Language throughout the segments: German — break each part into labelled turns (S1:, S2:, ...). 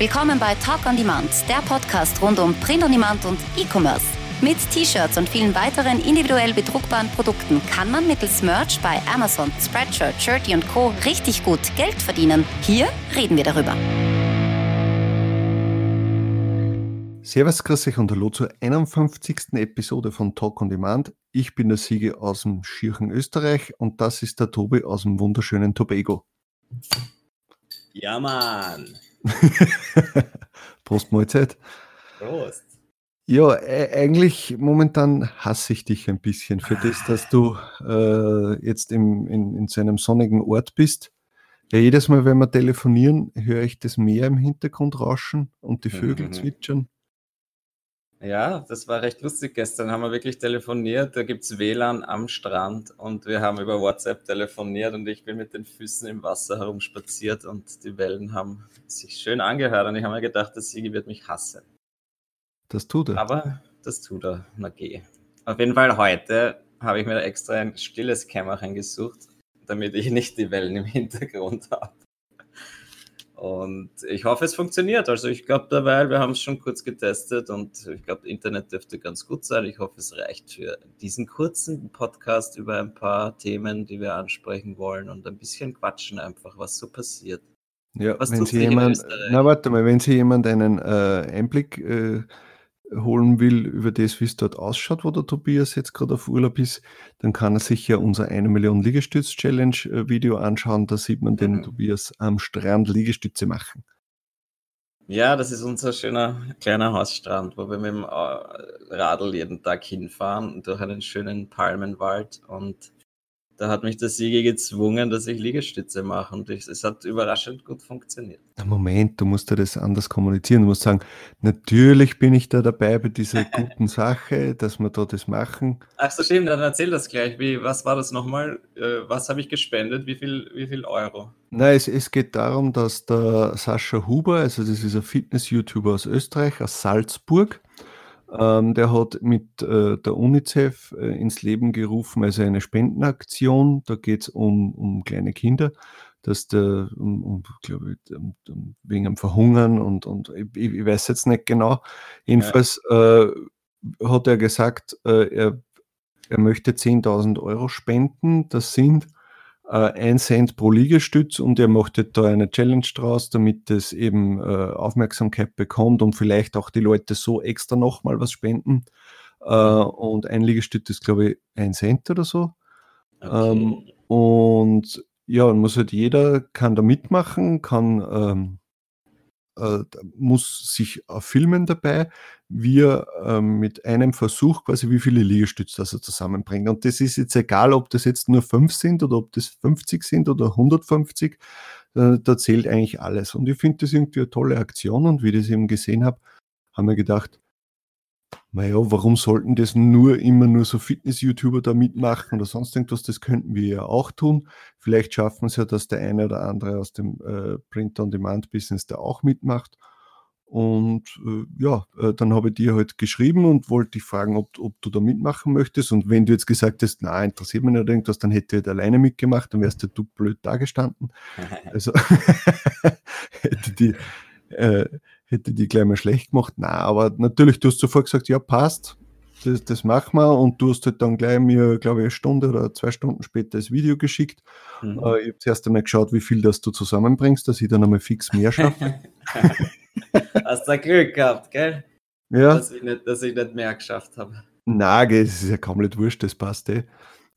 S1: Willkommen bei Talk on Demand, der Podcast rund um Print on Demand und E-Commerce. Mit T-Shirts und vielen weiteren individuell bedruckbaren Produkten kann man mittels Merch bei Amazon, Spreadshirt, Shirty und Co. richtig gut Geld verdienen. Hier reden wir darüber.
S2: Servus, grüß euch und hallo zur 51. Episode von Talk on Demand. Ich bin der Siege aus dem Schirchen Österreich und das ist der Tobi aus dem wunderschönen Tobago.
S3: Ja, Mann.
S2: Prost Mahlzeit.
S3: Prost.
S2: Ja, e- eigentlich momentan hasse ich dich ein bisschen für das, dass du äh, jetzt im, in, in so einem sonnigen Ort bist. Ja, jedes Mal, wenn wir telefonieren, höre ich das Meer im Hintergrund rauschen und die Vögel
S3: Mhm.
S2: zwitschern.
S3: Ja, das war recht lustig. Gestern haben wir wirklich telefoniert. Da gibt es WLAN am Strand und wir haben über WhatsApp telefoniert und ich bin mit den Füßen im Wasser herumspaziert und die Wellen haben sich schön angehört und ich habe mir gedacht, der Sigi wird mich hassen.
S2: Das tut er.
S3: Aber das tut er. Na geh. Auf jeden Fall heute habe ich mir da extra ein stilles Kämmerchen gesucht, damit ich nicht die Wellen im Hintergrund habe. Und ich hoffe, es funktioniert. Also ich glaube dabei, wir haben es schon kurz getestet und ich glaube, Internet dürfte ganz gut sein. Ich hoffe, es reicht für diesen kurzen Podcast über ein paar Themen, die wir ansprechen wollen und ein bisschen quatschen einfach, was so passiert.
S2: Ja,
S3: Was
S2: wenn
S3: in
S2: jemand, na warte mal, wenn sich jemand einen äh, Einblick äh, holen will über das, wie es dort ausschaut, wo der Tobias jetzt gerade auf Urlaub ist, dann kann er sich ja unser 1 Million Liegestütz Challenge äh, Video anschauen. Da sieht man den
S3: Mhm.
S2: Tobias am Strand Liegestütze machen.
S3: Ja, das ist unser schöner kleiner Hausstrand, wo wir mit dem äh, Radl jeden Tag hinfahren durch einen schönen Palmenwald. Und da hat mich der Sigi gezwungen, dass ich Liegestütze mache. Und ich, es hat überraschend gut funktioniert.
S2: Moment, du musst ja das anders kommunizieren. Du musst sagen, natürlich bin ich da dabei bei dieser guten Sache, dass wir da das machen.
S3: Ach so, stimmt, dann erzähl das gleich. Wie, was war das nochmal? Äh, was habe ich gespendet? Wie viel, wie viel Euro?
S2: Nein, es, es geht darum, dass der Sascha Huber, also das ist ein Fitness-YouTuber aus Österreich, aus Salzburg, ähm, der hat mit äh, der UNICEF äh, ins Leben gerufen, also eine Spendenaktion. Da geht es um, um kleine Kinder, dass der, um, um, glaube ich, um, wegen dem Verhungern und, und ich, ich weiß jetzt nicht genau. Jedenfalls äh, hat er gesagt, äh, er, er möchte 10.000 Euro spenden. Das sind ein Cent pro Liegestütz und er macht jetzt da eine Challenge draus, damit es eben äh, Aufmerksamkeit bekommt und vielleicht auch die Leute so extra nochmal was spenden. Äh, und ein Liegestütz ist, glaube ich, ein Cent oder so. Ähm, und ja, und muss halt jeder kann da mitmachen, kann ähm, äh, muss sich äh, filmen dabei, wie er ähm, mit einem Versuch quasi wie viele Liegestütze das er zusammenbringt. Und das ist jetzt egal, ob das jetzt nur 5 sind oder ob das 50 sind oder 150, äh, da zählt eigentlich alles. Und ich finde das irgendwie eine tolle Aktion und wie ich das eben gesehen habe, haben wir gedacht, naja, warum sollten das nur immer nur so Fitness-YouTuber da mitmachen oder sonst irgendwas? Das könnten wir ja auch tun. Vielleicht schaffen es ja, dass der eine oder andere aus dem äh, Print-on-Demand-Business da auch mitmacht. Und äh, ja, äh, dann habe ich dir halt geschrieben und wollte dich fragen, ob, ob du da mitmachen möchtest. Und wenn du jetzt gesagt hast, na, interessiert mich nicht irgendwas, dann hätte ich halt alleine mitgemacht, dann wärst du blöd dagestanden. Also hätte die, äh, hätte die gleich mal schlecht gemacht. Na, aber natürlich, du hast sofort gesagt, ja, passt, das, das machen wir. Und du hast halt dann gleich mir, glaube ich, eine Stunde oder zwei Stunden später das Video geschickt.
S3: Mhm.
S2: Äh, ich habe zuerst einmal geschaut, wie viel das du zusammenbringst, dass ich dann einmal fix mehr schaffe.
S3: Hast du Glück gehabt, gell?
S2: Ja,
S3: Dass, ich nicht, dass ich nicht mehr geschafft habe.
S2: na, gell, das ist ja kaum nicht wurscht, das passt eh.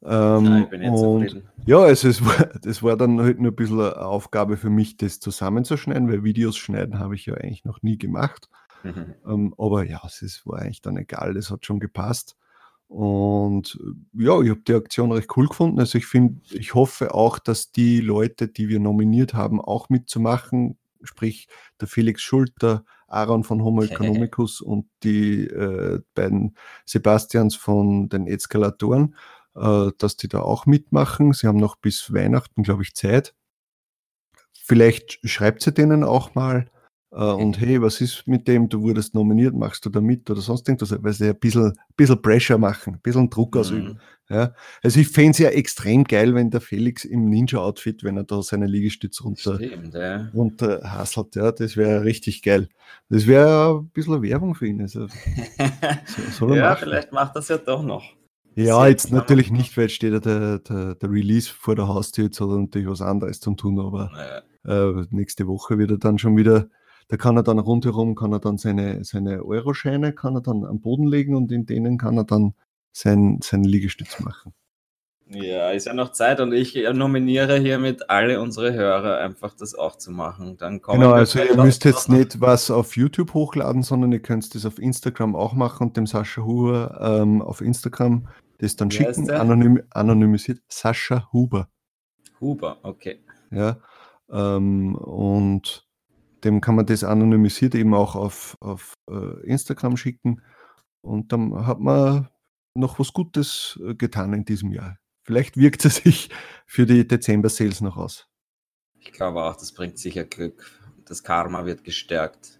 S2: Ähm,
S3: Ja, ich bin jetzt
S2: und
S3: zufrieden.
S2: ja, also es war, das war dann halt nur ein bisschen eine Aufgabe für mich, das zusammenzuschneiden, weil Videos schneiden habe ich ja eigentlich noch nie gemacht.
S3: Mhm.
S2: Ähm, aber ja, es ist, war eigentlich dann egal, das hat schon gepasst. Und äh, ja, ich habe die Aktion recht cool gefunden. Also ich finde, ich hoffe auch, dass die Leute, die wir nominiert haben, auch mitzumachen, sprich der Felix Schulter, Aaron von Homo Economicus und die äh, beiden Sebastians von den Eskalatoren, äh, dass die da auch mitmachen. Sie haben noch bis Weihnachten, glaube ich, Zeit. Vielleicht schreibt sie denen auch mal, äh, und hey, was ist mit dem, du wurdest nominiert, machst du da mit oder sonst irgendwas, weil sie ein bisschen, bisschen Pressure machen, ein bisschen Druck ausüben. Mhm. Ja. Also ich fände es ja extrem geil, wenn der Felix im Ninja-Outfit, wenn er da seine Liegestütze runter, Stimmt, ja. runter hasselt, ja, das wäre richtig geil. Das wäre ein bisschen Werbung für ihn. Also,
S3: so, ja, machen. vielleicht macht das ja doch noch.
S2: Ja, jetzt natürlich nicht, weil jetzt steht ja der, der, der, Release vor der Haustür, jetzt hat er natürlich was anderes zu tun, aber naja. äh, nächste Woche wird er dann schon wieder da kann er dann rundherum, kann er dann seine, seine Euroscheine, kann er dann am Boden legen und in denen kann er dann sein, seinen Liegestütz machen.
S3: Ja, ist ja noch Zeit und ich nominiere hiermit alle unsere Hörer, einfach das auch zu machen. Dann
S2: genau, also ihr müsst jetzt nicht was auf YouTube hochladen, sondern ihr könnt das auf Instagram auch machen und dem Sascha Huber ähm, auf Instagram das dann Wie schicken, anonym, anonymisiert. Sascha Huber.
S3: Huber, okay.
S2: Ja, ähm, und dem kann man das anonymisiert eben auch auf, auf äh, Instagram schicken. Und dann hat man noch was Gutes äh, getan in diesem Jahr. Vielleicht wirkt es sich für die Dezember-Sales noch aus.
S3: Ich glaube auch, das bringt sicher Glück. Das Karma wird gestärkt.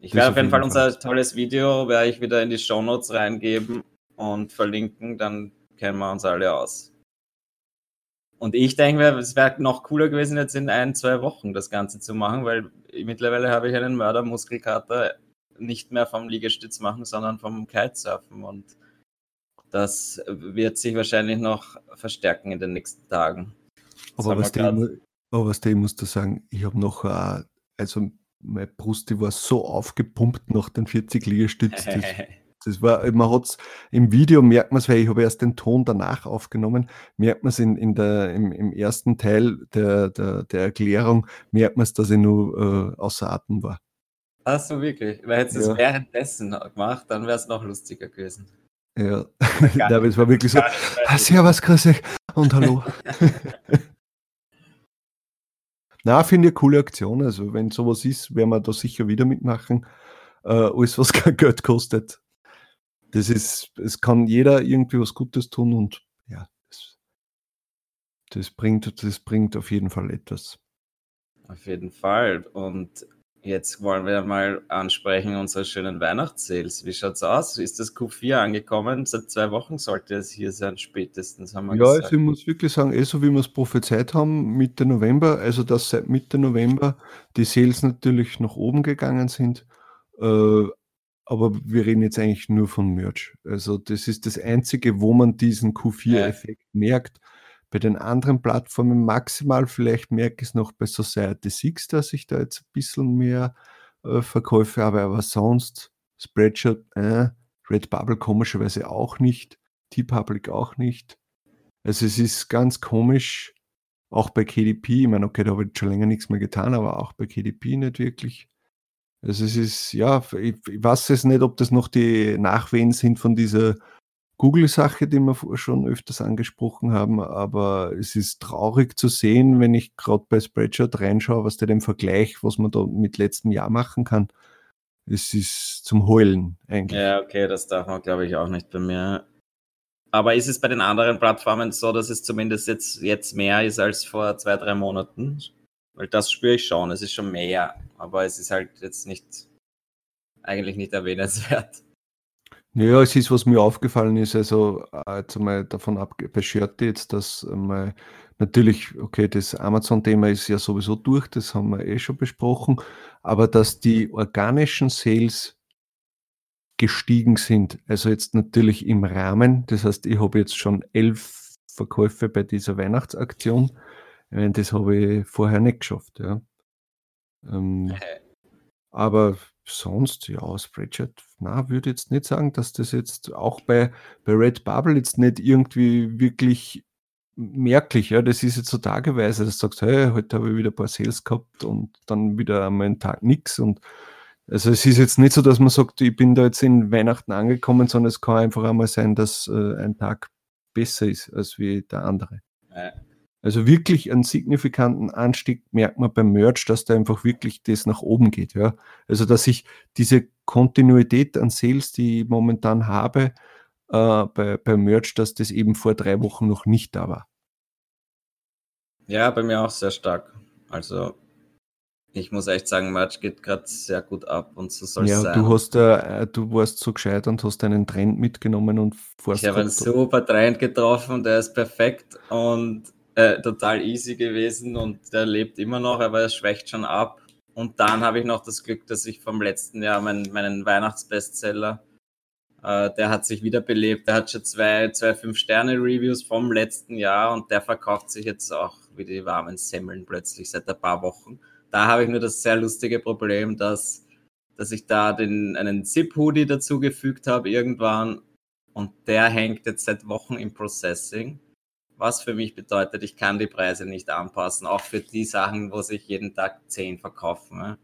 S3: Ich werde auf jeden Fall unser tolles Video, werde ich wieder in die Show Notes reingeben und verlinken, dann kennen wir uns alle aus. Und ich denke mir, es wäre noch cooler gewesen, jetzt in ein, zwei Wochen das Ganze zu machen, weil mittlerweile habe ich einen Mördermuskelkater nicht mehr vom Liegestütz machen, sondern vom Kitesurfen. Und das wird sich wahrscheinlich noch verstärken in den nächsten Tagen.
S2: aber was, dem, aber was dem musst du sagen, ich habe noch, uh, also meine Brust, die war so aufgepumpt nach den 40 Liegestützen. Das war, man hat es im Video, merkt man es, weil ich habe erst den Ton danach aufgenommen, merkt man es in, in der, im, im ersten Teil der, der, der Erklärung, merkt man es, dass ich nur äh, außer Atem war.
S3: Ach so, wirklich? Weil hättest du es währenddessen gemacht, dann wäre es noch lustiger gewesen.
S2: Ja, aber es war wirklich so, ah, servus, grüß euch und hallo. Na, finde ich eine coole Aktion. Also, wenn sowas ist, werden wir da sicher wieder mitmachen. Äh, alles, was kein Geld kostet das ist, es kann jeder irgendwie was Gutes tun und ja, das, das, bringt, das bringt auf jeden Fall etwas.
S3: Auf jeden Fall. Und jetzt wollen wir mal ansprechen unsere schönen Weihnachtssales. Wie schaut es aus? Ist das Q4 angekommen? Seit zwei Wochen sollte es hier sein, spätestens,
S2: haben wir ja, gesagt. also ich muss wirklich sagen, eh so wie wir es prophezeit haben, Mitte November, also dass seit Mitte November die Sales natürlich nach oben gegangen sind. Äh, aber wir reden jetzt eigentlich nur von Merch. Also das ist das Einzige, wo man diesen Q4-Effekt ja. merkt. Bei den anderen Plattformen maximal, vielleicht merke ich es noch bei Society 6, dass ich da jetzt ein bisschen mehr äh, Verkäufe habe, aber sonst Spreadshirt, äh, Redbubble komischerweise auch nicht, T-Public auch nicht. Also es ist ganz komisch, auch bei KDP, ich meine, okay, da habe ich schon länger nichts mehr getan, aber auch bei KDP nicht wirklich. Also es ist, ja, ich, ich weiß es nicht, ob das noch die Nachwehen sind von dieser Google-Sache, die wir schon öfters angesprochen haben, aber es ist traurig zu sehen, wenn ich gerade bei Spreadshirt reinschaue, was der dem Vergleich, was man da mit letztem Jahr machen kann. Es ist zum Heulen eigentlich.
S3: Ja, okay, das darf man, glaube ich, auch nicht bei mir. Aber ist es bei den anderen Plattformen so, dass es zumindest jetzt, jetzt mehr ist als vor zwei, drei Monaten? Weil das spüre ich schon, es ist schon mehr, aber es ist halt jetzt nicht, eigentlich nicht erwähnenswert.
S2: Naja, es ist, was mir aufgefallen ist, also äh, jetzt einmal davon ab, bei Shirt jetzt, dass mal natürlich, okay, das Amazon-Thema ist ja sowieso durch, das haben wir eh schon besprochen, aber dass die organischen Sales gestiegen sind, also jetzt natürlich im Rahmen, das heißt, ich habe jetzt schon elf Verkäufe bei dieser Weihnachtsaktion. Das habe ich vorher nicht geschafft, ja. Ähm, aber sonst, ja, Spreadshirt, na, würde jetzt nicht sagen, dass das jetzt auch bei, bei Redbubble jetzt nicht irgendwie wirklich merklich, ja, das ist jetzt so tageweise, dass du sagst, hey, heute habe ich wieder ein paar Sales gehabt und dann wieder einmal einen Tag nichts und also es ist jetzt nicht so, dass man sagt, ich bin da jetzt in Weihnachten angekommen, sondern es kann einfach einmal sein, dass äh, ein Tag besser ist als wie der andere. Also wirklich einen signifikanten Anstieg merkt man beim Merch, dass da einfach wirklich das nach oben geht. Ja? Also dass ich diese Kontinuität an Sales, die ich momentan habe, äh, bei, bei Merch, dass das eben vor drei Wochen noch nicht da war.
S3: Ja, bei mir auch sehr stark. Also ich muss echt sagen, Merch geht gerade sehr gut ab und so soll es
S2: ja,
S3: sein.
S2: Du, hast, äh, du warst so gescheit und hast einen Trend mitgenommen und
S3: Ich habe einen super Trend getroffen, der ist perfekt und äh, total easy gewesen und der lebt immer noch, aber er schwächt schon ab. Und dann habe ich noch das Glück, dass ich vom letzten Jahr meinen, meinen Weihnachtsbestseller, äh, der hat sich wiederbelebt. Der hat schon zwei, zwei Fünf-Sterne-Reviews vom letzten Jahr und der verkauft sich jetzt auch wie die warmen Semmeln plötzlich seit ein paar Wochen da habe ich nur das sehr lustige Problem, dass, dass ich da den, einen Zip-Hoodie dazugefügt habe irgendwann und der hängt jetzt seit Wochen im Processing. Was für mich bedeutet, ich kann die Preise nicht anpassen, auch für die Sachen, wo sich jeden Tag 10 verkaufen. Ne?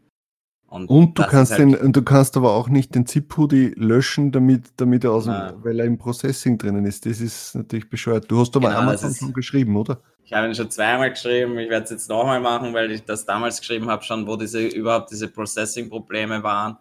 S2: Und, und du kannst halt den, du kannst aber auch nicht den Zip-Hoodie löschen, damit, damit er aus dem, weil er im Processing drinnen ist. Das ist natürlich bescheuert. Du hast aber genau, Amazon schon geschrieben, oder?
S3: Ich habe ihn schon zweimal geschrieben. Ich werde es jetzt nochmal machen, weil ich das damals geschrieben habe, schon, wo diese überhaupt diese Processing-Probleme waren.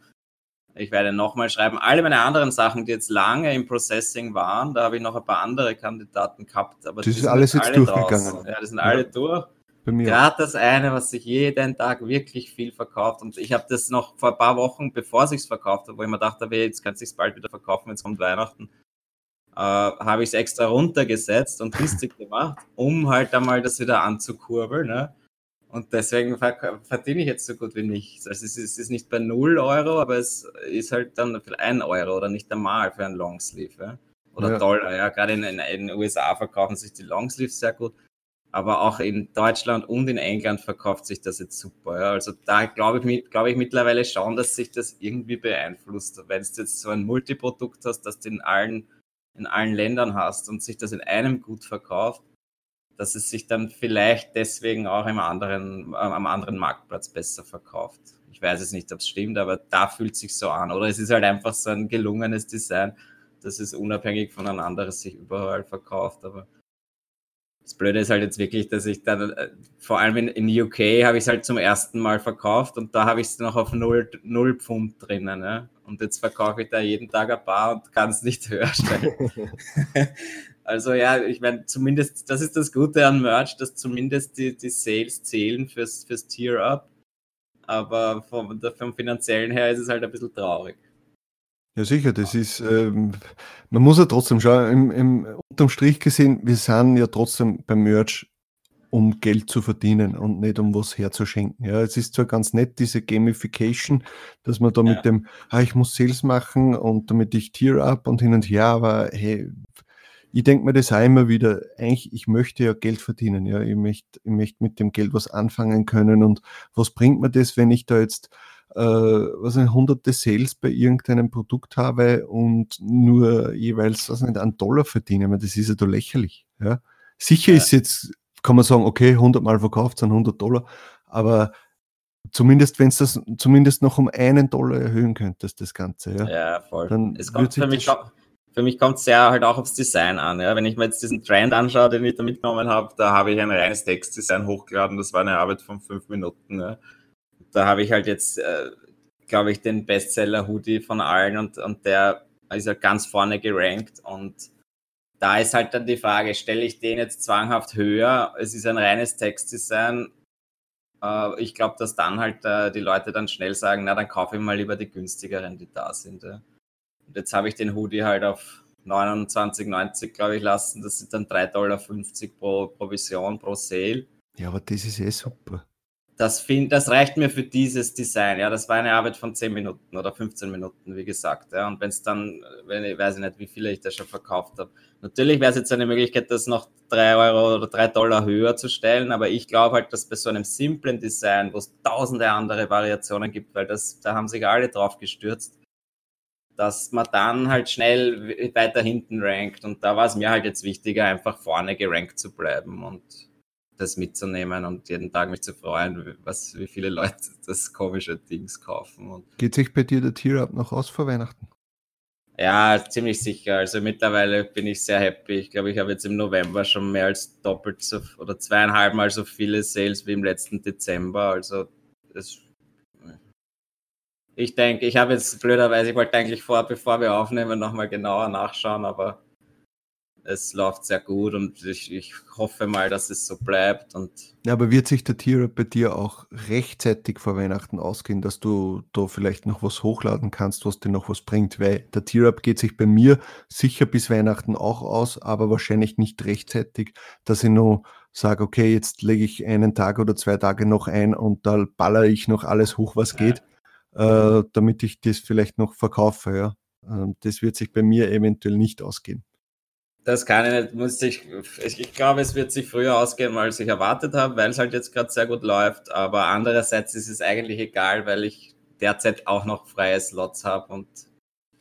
S3: Ich werde nochmal schreiben. Alle meine anderen Sachen, die jetzt lange im Processing waren, da habe ich noch ein paar andere Kandidaten gehabt. Aber
S2: das ist alles jetzt durchgegangen.
S3: Draußen. Ja, die sind ja. alle durch. Gerade das eine, was sich jeden Tag wirklich viel verkauft. Und ich habe das noch vor ein paar Wochen, bevor sich verkauft habe, wo ich mir dachte, jetzt kann es sich bald wieder verkaufen, jetzt kommt Weihnachten äh, habe ich es extra runtergesetzt und günstig gemacht, um halt einmal das wieder anzukurbeln. Ne? Und deswegen verdiene ich jetzt so gut wie nichts. Also es ist, es ist nicht bei 0 Euro, aber es ist halt dann für 1 Euro oder nicht einmal für ein Longsleeve. Ja? Oder ja. Dollar. Ja, gerade in, in, in, den USA verkaufen sich die Longsleeves sehr gut. Aber auch in Deutschland und in England verkauft sich das jetzt super. Ja? Also da glaube ich, glaube ich mittlerweile schon, dass sich das irgendwie beeinflusst. Wenn du jetzt so ein Multiprodukt hast, das in allen in allen Ländern hast und sich das in einem gut verkauft, dass es sich dann vielleicht deswegen auch im anderen, äh, am anderen Marktplatz besser verkauft. Ich weiß es nicht, ob es stimmt, aber da fühlt sich so an. Oder es ist halt einfach so ein gelungenes Design, dass es unabhängig voneinander sich überall verkauft. Aber das Blöde ist halt jetzt wirklich, dass ich dann, äh, vor allem in, in UK habe ich es halt zum ersten Mal verkauft und da habe ich es noch auf 0, 0 Pfund drinnen. Ne? Und jetzt verkaufe ich da jeden Tag ein paar und kann es nicht höher stellen. also ja, ich meine, zumindest, das ist das Gute an Merch, dass zumindest die, die Sales zählen fürs, fürs Tier-Up. Aber vom, vom finanziellen her ist es halt ein bisschen traurig.
S2: Ja, sicher, das ist, ähm, man muss ja trotzdem schauen, im, im, unterm Strich gesehen, wir sind ja trotzdem beim Merch, um Geld zu verdienen und nicht um was herzuschenken. Ja, es ist zwar ganz nett, diese Gamification, dass man da ja. mit dem, ah, ich muss Sales machen und damit ich Tier up und hin und her, aber hey, ich denke mir das auch immer wieder, eigentlich, ich möchte ja Geld verdienen, ja, ich möchte, ich möchte mit dem Geld was anfangen können und was bringt mir das, wenn ich da jetzt äh, was ein hunderte Sales bei irgendeinem Produkt habe und nur jeweils was nicht, einen Dollar verdiene. meine, das ist ja doch lächerlich. Ja? Sicher ja. ist jetzt, kann man sagen, okay, 100 Mal verkauft sind 100 Dollar, aber zumindest, wenn es das zumindest noch um einen Dollar erhöhen könntest, das Ganze. Ja,
S3: ja voll. Dann es kommt für mich, für mich kommt es sehr halt auch aufs Design an. Ja? Wenn ich mir jetzt diesen Trend anschaue, den ich da mitgenommen habe, da habe ich ein reines Textdesign hochgeladen. Das war eine Arbeit von fünf Minuten. Ja? da habe ich halt jetzt, äh, glaube ich, den Bestseller-Hoodie von allen und, und der ist halt ganz vorne gerankt und da ist halt dann die Frage, stelle ich den jetzt zwanghaft höher? Es ist ein reines Textdesign. Äh, ich glaube, dass dann halt äh, die Leute dann schnell sagen, na, dann kaufe ich mal lieber die günstigeren, die da sind. Und jetzt habe ich den Hoodie halt auf 29,90, glaube ich, lassen. Das sind dann 3,50 Dollar pro Provision pro Sale.
S2: Ja, aber das ist eh super
S3: das, find, das reicht mir für dieses Design. Ja, das war eine Arbeit von 10 Minuten oder 15 Minuten, wie gesagt. Ja, und wenn es dann, wenn ich weiß nicht, wie viele ich da schon verkauft habe. Natürlich wäre es jetzt eine Möglichkeit, das noch 3 Euro oder 3 Dollar höher zu stellen, aber ich glaube halt, dass bei so einem simplen Design, wo es tausende andere Variationen gibt, weil das, da haben sich alle drauf gestürzt, dass man dann halt schnell weiter hinten rankt. Und da war es mir halt jetzt wichtiger, einfach vorne gerankt zu bleiben. Und das mitzunehmen und jeden Tag mich zu freuen, was, wie viele Leute das komische Dings kaufen. Und
S2: Geht sich bei dir der Tier-Up noch aus vor Weihnachten?
S3: Ja, ziemlich sicher. Also mittlerweile bin ich sehr happy. Ich glaube, ich habe jetzt im November schon mehr als doppelt so oder zweieinhalb Mal so viele Sales wie im letzten Dezember. Also das ich denke, ich habe jetzt blöderweise, ich wollte eigentlich vor, bevor wir aufnehmen, nochmal genauer nachschauen, aber es läuft sehr gut und ich, ich hoffe mal, dass es so bleibt. Und
S2: ja, aber wird sich der Tier bei dir auch rechtzeitig vor Weihnachten ausgehen, dass du da vielleicht noch was hochladen kannst, was dir noch was bringt? Weil der Tier-Up geht sich bei mir sicher bis Weihnachten auch aus, aber wahrscheinlich nicht rechtzeitig, dass ich noch sage, okay, jetzt lege ich einen Tag oder zwei Tage noch ein und da baller ich noch alles hoch, was geht, ja. äh, damit ich das vielleicht noch verkaufe. Ja. Ähm, das wird sich bei mir eventuell nicht ausgehen.
S3: Das kann ich nicht, muss ich, ich, ich glaube, es wird sich früher ausgehen, als ich erwartet habe, weil es halt jetzt gerade sehr gut läuft. Aber andererseits ist es eigentlich egal, weil ich derzeit auch noch freie Slots habe und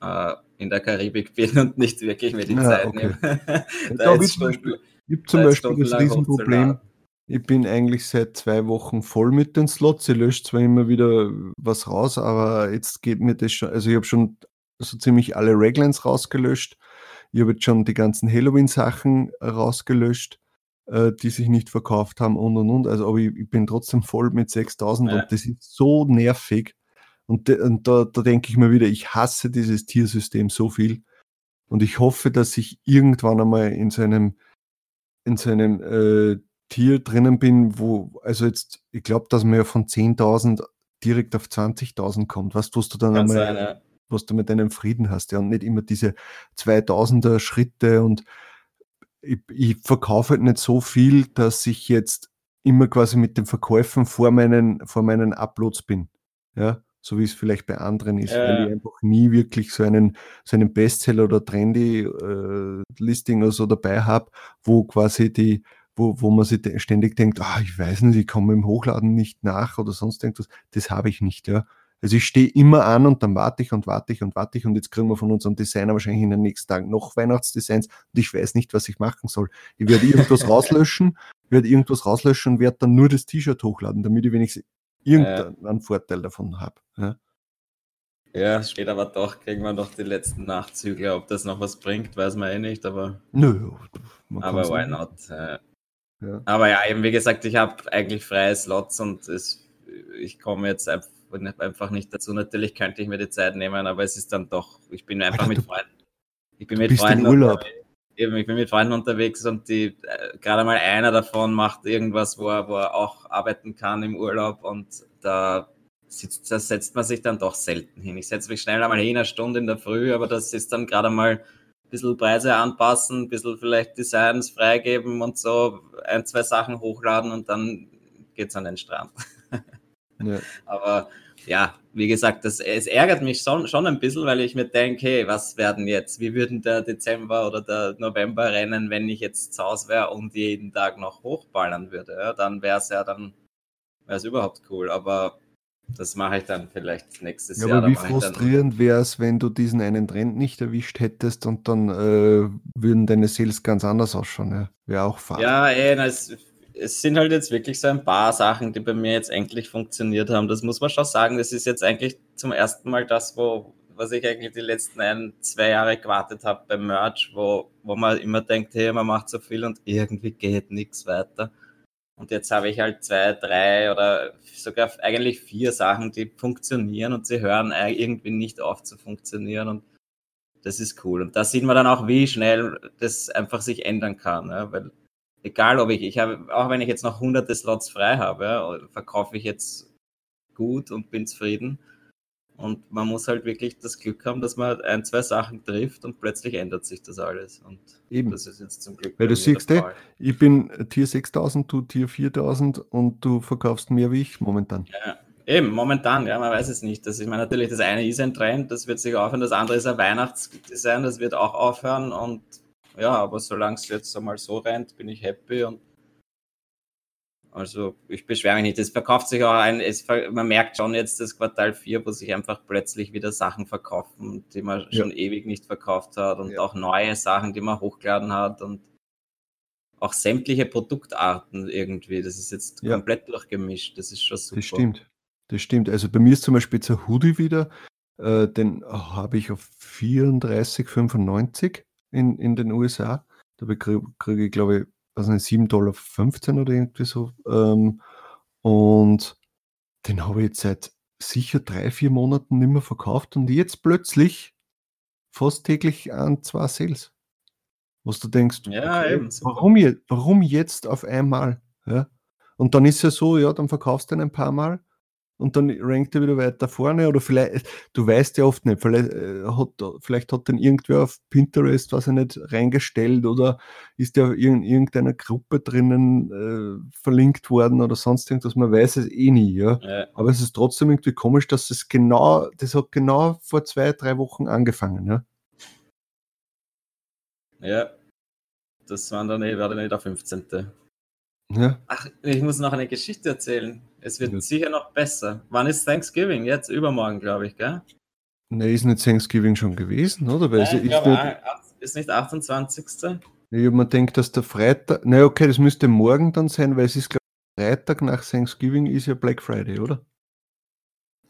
S3: äh, in der Karibik bin und nicht wirklich mir die ja, Zeit okay. nehme.
S2: da ich habe zum Beispiel das Riesenproblem. Ich bin eigentlich seit zwei Wochen voll mit den Slots. Ich lösche zwar immer wieder was raus, aber jetzt geht mir das schon. Also ich habe schon so ziemlich alle Reglines rausgelöscht. Ich habe jetzt schon die ganzen Halloween-Sachen rausgelöscht, äh, die sich nicht verkauft haben und und und. Also, aber ich, ich bin trotzdem voll mit 6000 ja. und das ist so nervig. Und, de, und da, da denke ich mir wieder, ich hasse dieses Tiersystem so viel. Und ich hoffe, dass ich irgendwann einmal in seinem, in seinem äh, Tier drinnen bin, wo, also jetzt, ich glaube, dass man ja von 10.000 direkt auf 20.000 kommt. Was tust du dann Kann einmal? Sein, ja was du mit deinem Frieden hast, ja, und nicht immer diese 2000er Schritte und ich, ich verkaufe halt nicht so viel, dass ich jetzt immer quasi mit den Verkäufen vor meinen, vor meinen Uploads bin, ja, so wie es vielleicht bei anderen ist, ja. weil ich einfach nie wirklich so einen, so einen Bestseller oder Trendy äh, Listing oder so dabei habe, wo quasi die, wo, wo man sich ständig denkt, ah, ich weiß nicht, ich komme im Hochladen nicht nach oder sonst irgendwas. Das habe ich nicht, ja. Also ich stehe immer an und dann warte ich und warte ich und warte ich und jetzt kriegen wir von unserem Designer wahrscheinlich in den nächsten Tagen noch Weihnachtsdesigns und ich weiß nicht, was ich machen soll. Ich werde irgendwas rauslöschen, werde irgendwas rauslöschen und werde dann nur das T-Shirt hochladen, damit ich wenigstens irgendeinen äh. Vorteil davon habe. Ja?
S3: ja, steht aber doch, kriegen wir noch die letzten Nachzügler. Ob das noch was bringt, weiß man eh nicht, aber.
S2: Nö,
S3: aber why not? Äh, ja. Aber ja, eben wie gesagt, ich habe eigentlich freie Slots und es, ich komme jetzt einfach einfach nicht dazu. Natürlich könnte ich mir die Zeit nehmen, aber es ist dann doch, ich bin einfach Alter, mit Freunden. Ich bin mit Freunden
S2: Urlaub.
S3: Eben, ich bin mit Freunden unterwegs und die, äh, gerade mal einer davon macht irgendwas, wo er, wo er auch arbeiten kann im Urlaub und da, sitzt, da setzt man sich dann doch selten hin. Ich setze mich schnell einmal hin, eine Stunde in der Früh, aber das ist dann gerade mal ein bisschen Preise anpassen, ein bisschen vielleicht Designs freigeben und so, ein, zwei Sachen hochladen und dann geht's an den Strand. Ja. Aber ja, wie gesagt, das, es ärgert mich schon, schon ein bisschen, weil ich mir denke, hey, was werden jetzt, wie würden der Dezember oder der November rennen, wenn ich jetzt zu Hause wäre und jeden Tag noch hochballern würde. Ja, dann wäre es ja dann wäre es überhaupt cool. Aber das mache ich dann vielleicht nächstes ja, Jahr.
S2: Aber wie frustrierend wäre es, wenn du diesen einen Trend nicht erwischt hättest und dann äh, würden deine Sales ganz anders ausschauen. Ja? Wäre auch
S3: fad. Ja, ey, es es sind halt jetzt wirklich so ein paar Sachen, die bei mir jetzt endlich funktioniert haben. Das muss man schon sagen. Das ist jetzt eigentlich zum ersten Mal das, wo, was ich eigentlich die letzten ein, zwei Jahre gewartet habe beim Merch, wo, wo man immer denkt, hey, man macht so viel und irgendwie geht nichts weiter. Und jetzt habe ich halt zwei, drei oder sogar eigentlich vier Sachen, die funktionieren und sie hören irgendwie nicht auf zu funktionieren. Und das ist cool. Und da sieht man dann auch, wie schnell das einfach sich ändern kann. Ja? Weil egal ob ich, ich habe, auch wenn ich jetzt noch hunderte Slots frei habe, verkaufe ich jetzt gut und bin zufrieden. Und man muss halt wirklich das Glück haben, dass man ein, zwei Sachen trifft und plötzlich ändert sich das alles. Und
S2: Eben. das ist jetzt zum Glück. Weil du siehst, ey, ich bin Tier 6000, du Tier 4000 und du verkaufst mehr wie ich momentan.
S3: Ja, eben, momentan, ja, man weiß es nicht. Das, ich meine, natürlich, das eine ist ein Trend, das wird sich aufhören, das andere ist ein Weihnachtsdesign, das wird auch aufhören und ja, aber solange es jetzt einmal so rennt, bin ich happy und also ich beschwere mich nicht. Es verkauft sich auch ein, es, man merkt schon jetzt das Quartal 4, wo sich einfach plötzlich wieder Sachen verkaufen, die man ja. schon ewig nicht verkauft hat und ja. auch neue Sachen, die man hochgeladen hat und auch sämtliche Produktarten irgendwie. Das ist jetzt ja. komplett durchgemischt. Das ist schon super.
S2: Das stimmt. Das stimmt. Also bei mir ist zum Beispiel der Hoodie wieder, äh, den habe ich auf 34,95 in, in den USA. Da kriege krieg ich, glaube ich, nicht, 7,15 Dollar oder irgendwie so. Ähm, und den habe ich jetzt seit sicher drei, vier Monaten nicht mehr verkauft und jetzt plötzlich fast täglich an zwei Sales. Was du denkst,
S3: Ja,
S2: okay,
S3: eben,
S2: warum, je, warum jetzt auf einmal? Ja? Und dann ist ja so, ja, dann verkaufst du ihn ein paar Mal und dann rankt er wieder weiter vorne oder vielleicht, du weißt ja oft nicht, vielleicht, äh, hat, vielleicht hat dann irgendwer auf Pinterest, was er nicht, reingestellt oder ist der in irgendeiner Gruppe drinnen äh, verlinkt worden oder sonst irgendwas, man weiß es eh nie, ja.
S3: Ja,
S2: Aber es ist trotzdem irgendwie komisch, dass es genau, das hat genau vor zwei, drei Wochen angefangen, ja.
S3: ja. Das waren dann eh, war dann eh der 15.
S2: Ja,
S3: Ach, ich muss noch eine Geschichte erzählen. Es wird
S2: Ja.
S3: sicher noch besser. Wann ist Thanksgiving? Jetzt übermorgen, glaube ich, gell?
S2: ne, ist nicht Thanksgiving schon gewesen, oder? Weil
S3: Nein,
S2: ist
S3: glaube,
S2: nicht,
S3: ist nicht 28.
S2: ich hab mir denkt, dass der Freitag, na okay, das müsste morgen dann sein, weil es ist, glaube ich, Freitag nach Thanksgiving ist ja Black Friday, oder?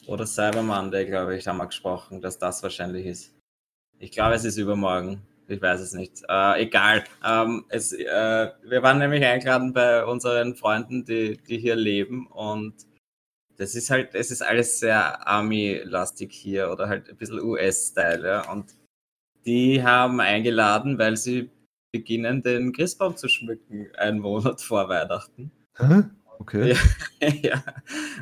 S3: Oder Cyber Monday, glaube ich, haben wir gesprochen, dass das wahrscheinlich ist. Ich glaube, es ist übermorgen. Ich weiß es nicht. Äh, egal. Ähm, es, äh, wir waren nämlich eingeladen bei unseren Freunden, die, die hier leben und das ist halt, es ist alles sehr Army-lastig hier oder halt ein bisschen US-Style. Ja? Und die haben eingeladen, weil sie beginnen, den Christbaum zu schmücken, einen Monat vor Weihnachten.
S2: Hä? Okay.
S3: Ja. ja,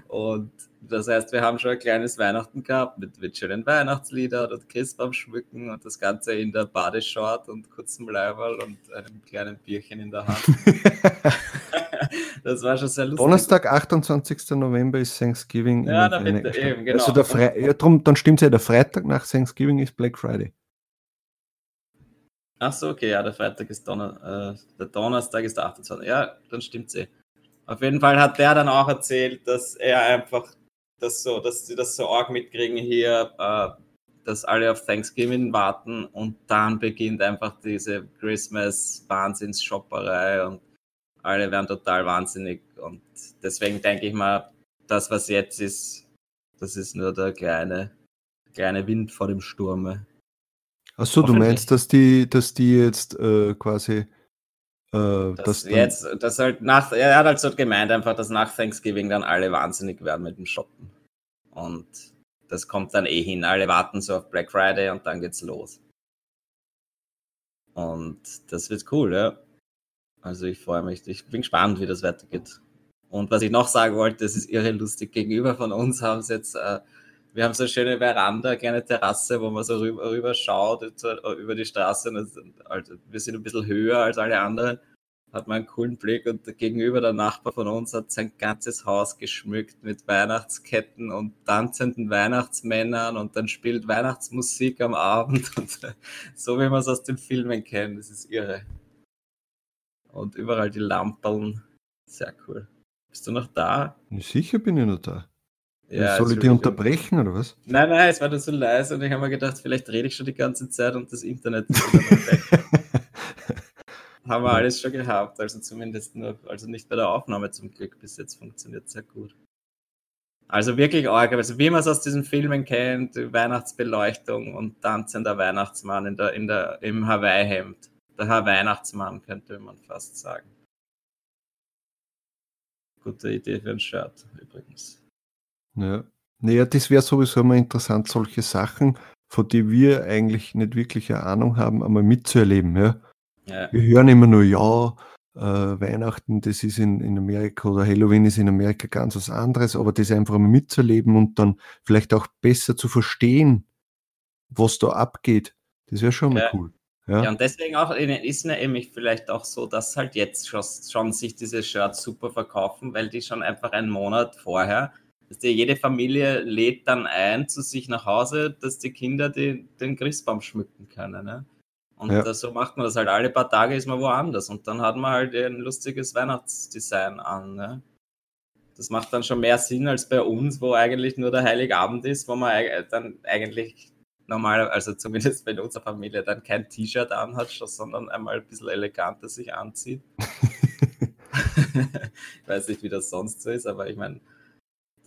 S3: und das heißt, wir haben schon ein kleines Weihnachten gehabt mit, mit schönen Weihnachtsliedern und Christbaum schmücken und das Ganze in der Badeshort und kurzem Leiberl und einem kleinen Bierchen in der Hand. das war schon sehr lustig.
S2: Donnerstag, 28. November ist Thanksgiving. in
S3: Ja,
S2: den
S3: da
S2: Vereinigten
S3: bitte,
S2: Staaten.
S3: eben, genau.
S2: Also der Fre ja, drum, dann stimmt ja, der Freitag nach Thanksgiving ist Black Friday.
S3: Ach so, okay, ja, der Freitag ist Donner, äh, der Donnerstag ist der 28. Ja, dann stimmt's eh. Auf jeden Fall hat der dann auch erzählt, dass er einfach das so, dass sie das so arg mitkriegen hier, äh, dass alle auf Thanksgiving warten und dann beginnt einfach diese Christmas-Wahnsinns-Shopperei und alle werden total wahnsinnig und deswegen denke ich mal, das, was jetzt ist, das ist nur der kleine, kleine Wind vor dem Sturme.
S2: Achso, du meinst, dass die, dass die jetzt äh, quasi äh,
S3: Das jetzt, das halt nach, er hat halt so gemeint einfach, dass nach Thanksgiving dann alle wahnsinnig werden mit dem Shoppen. Und das kommt dann eh hin. Alle warten so auf Black Friday und dann geht's los. Und das wird cool, ja. Also ich freue mich. Ich bin gespannt, wie das weitergeht. Und was ich noch sagen wollte, das ist irre lustig. Gegenüber von uns haben sie jetzt, äh, wir haben so eine schöne Veranda, eine kleine Terrasse, wo man so rüber, rüber schaut äh, über die Straße. Also wir sind ein bisschen höher als alle anderen hat man einen coolen Blick und gegenüber der Nachbar von uns hat sein ganzes Haus geschmückt mit Weihnachtsketten und tanzenden Weihnachtsmännern und dann spielt Weihnachtsmusik am Abend und so wie man es aus den Filmen kennt, das ist irre. Und überall die Lampen, sehr cool. Bist du noch da?
S2: Sicher bin ich noch da. Soll ich die unterbrechen oder was?
S3: Nein, nein, es war nur so leise und ich habe mir gedacht, vielleicht rede ich schon die ganze Zeit und das Internet. Haben wir
S2: Ja.
S3: alles schon gehabt, also zumindest nur, also nicht bei der Aufnahme zum Glück, bis jetzt funktioniert sehr gut. Also wirklich arg, also wie man es aus diesen Filmen kennt, Weihnachtsbeleuchtung und tanzender Weihnachtsmann in der, in der, im Hawaii-Hemd. Der Hawaii-Weihnachtsmann könnte man fast sagen. Gute Idee für ein Shirt übrigens.
S2: Ja. Naja, das wäre sowieso immer interessant, solche Sachen, von denen wir eigentlich nicht wirklich eine Ahnung haben, einmal mitzuerleben. Ja?
S3: Ja,
S2: Wir hören immer nur, ja, äh, Weihnachten, das ist in, in Amerika oder Halloween ist in Amerika ganz was anderes, aber das einfach mal mitzuerleben und dann vielleicht auch besser zu verstehen, was da abgeht, das wäre schon mal
S3: Ja.
S2: cool.
S3: Ja,
S2: Ja?
S3: und deswegen auch ist mir nämlich vielleicht auch so, dass halt jetzt schon, schon sich diese Shirts super verkaufen, weil die schon einfach einen Monat vorher, dass die, jede Familie lädt dann ein zu sich nach Hause, dass die Kinder die, den Christbaum schmücken können. Ne? Und
S2: Ja.
S3: so macht man das halt. Alle paar Tage ist man woanders und dann hat man halt ein lustiges Weihnachtsdesign an. Ne? Das macht dann schon mehr Sinn als bei uns, wo eigentlich nur der Heiligabend ist, wo man dann eigentlich normal, also zumindest bei unserer Familie, dann kein T-Shirt anhat, sondern einmal ein bisschen eleganter sich anzieht. ich weiß nicht, wie das sonst so ist, aber ich meine,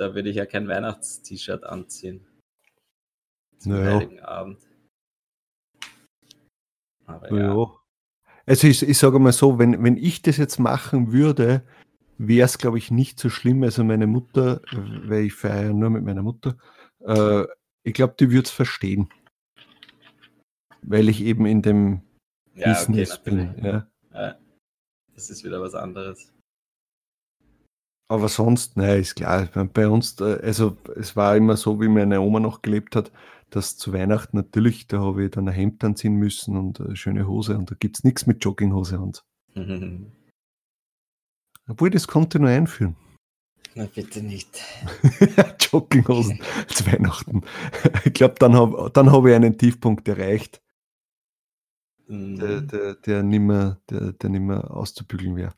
S3: da würde ich ja kein Weihnachts-T-Shirt anziehen. Zum
S2: Naja.
S3: Heiligen Abend. Aber ja.
S2: Ja. Also ich, ich sage mal so, wenn, wenn ich das jetzt machen würde, wäre es, glaube ich, nicht so schlimm. Also meine Mutter, weil ich feiere nur mit meiner Mutter, äh, ich glaube, die würde es verstehen. Weil ich eben in dem
S3: Ja,
S2: Business
S3: okay,
S2: bin. Ja.
S3: Ja, das ist wieder was anderes.
S2: Aber sonst, nein, ist klar. Bei uns, äh, also es war immer so, wie meine Oma noch gelebt hat, dass zu Weihnachten natürlich, da habe ich dann ein Hemd anziehen müssen und eine schöne Hose und da gibt es nichts mit Jogginghose und. Obwohl, das konnte nur einführen.
S3: Na bitte nicht.
S2: Jogginghosen zu Weihnachten. Ich glaube, dann habe dann hab ich einen Tiefpunkt erreicht, der,
S3: Mhm.
S2: der, der nimmer, der, der nimmer auszubügeln wäre.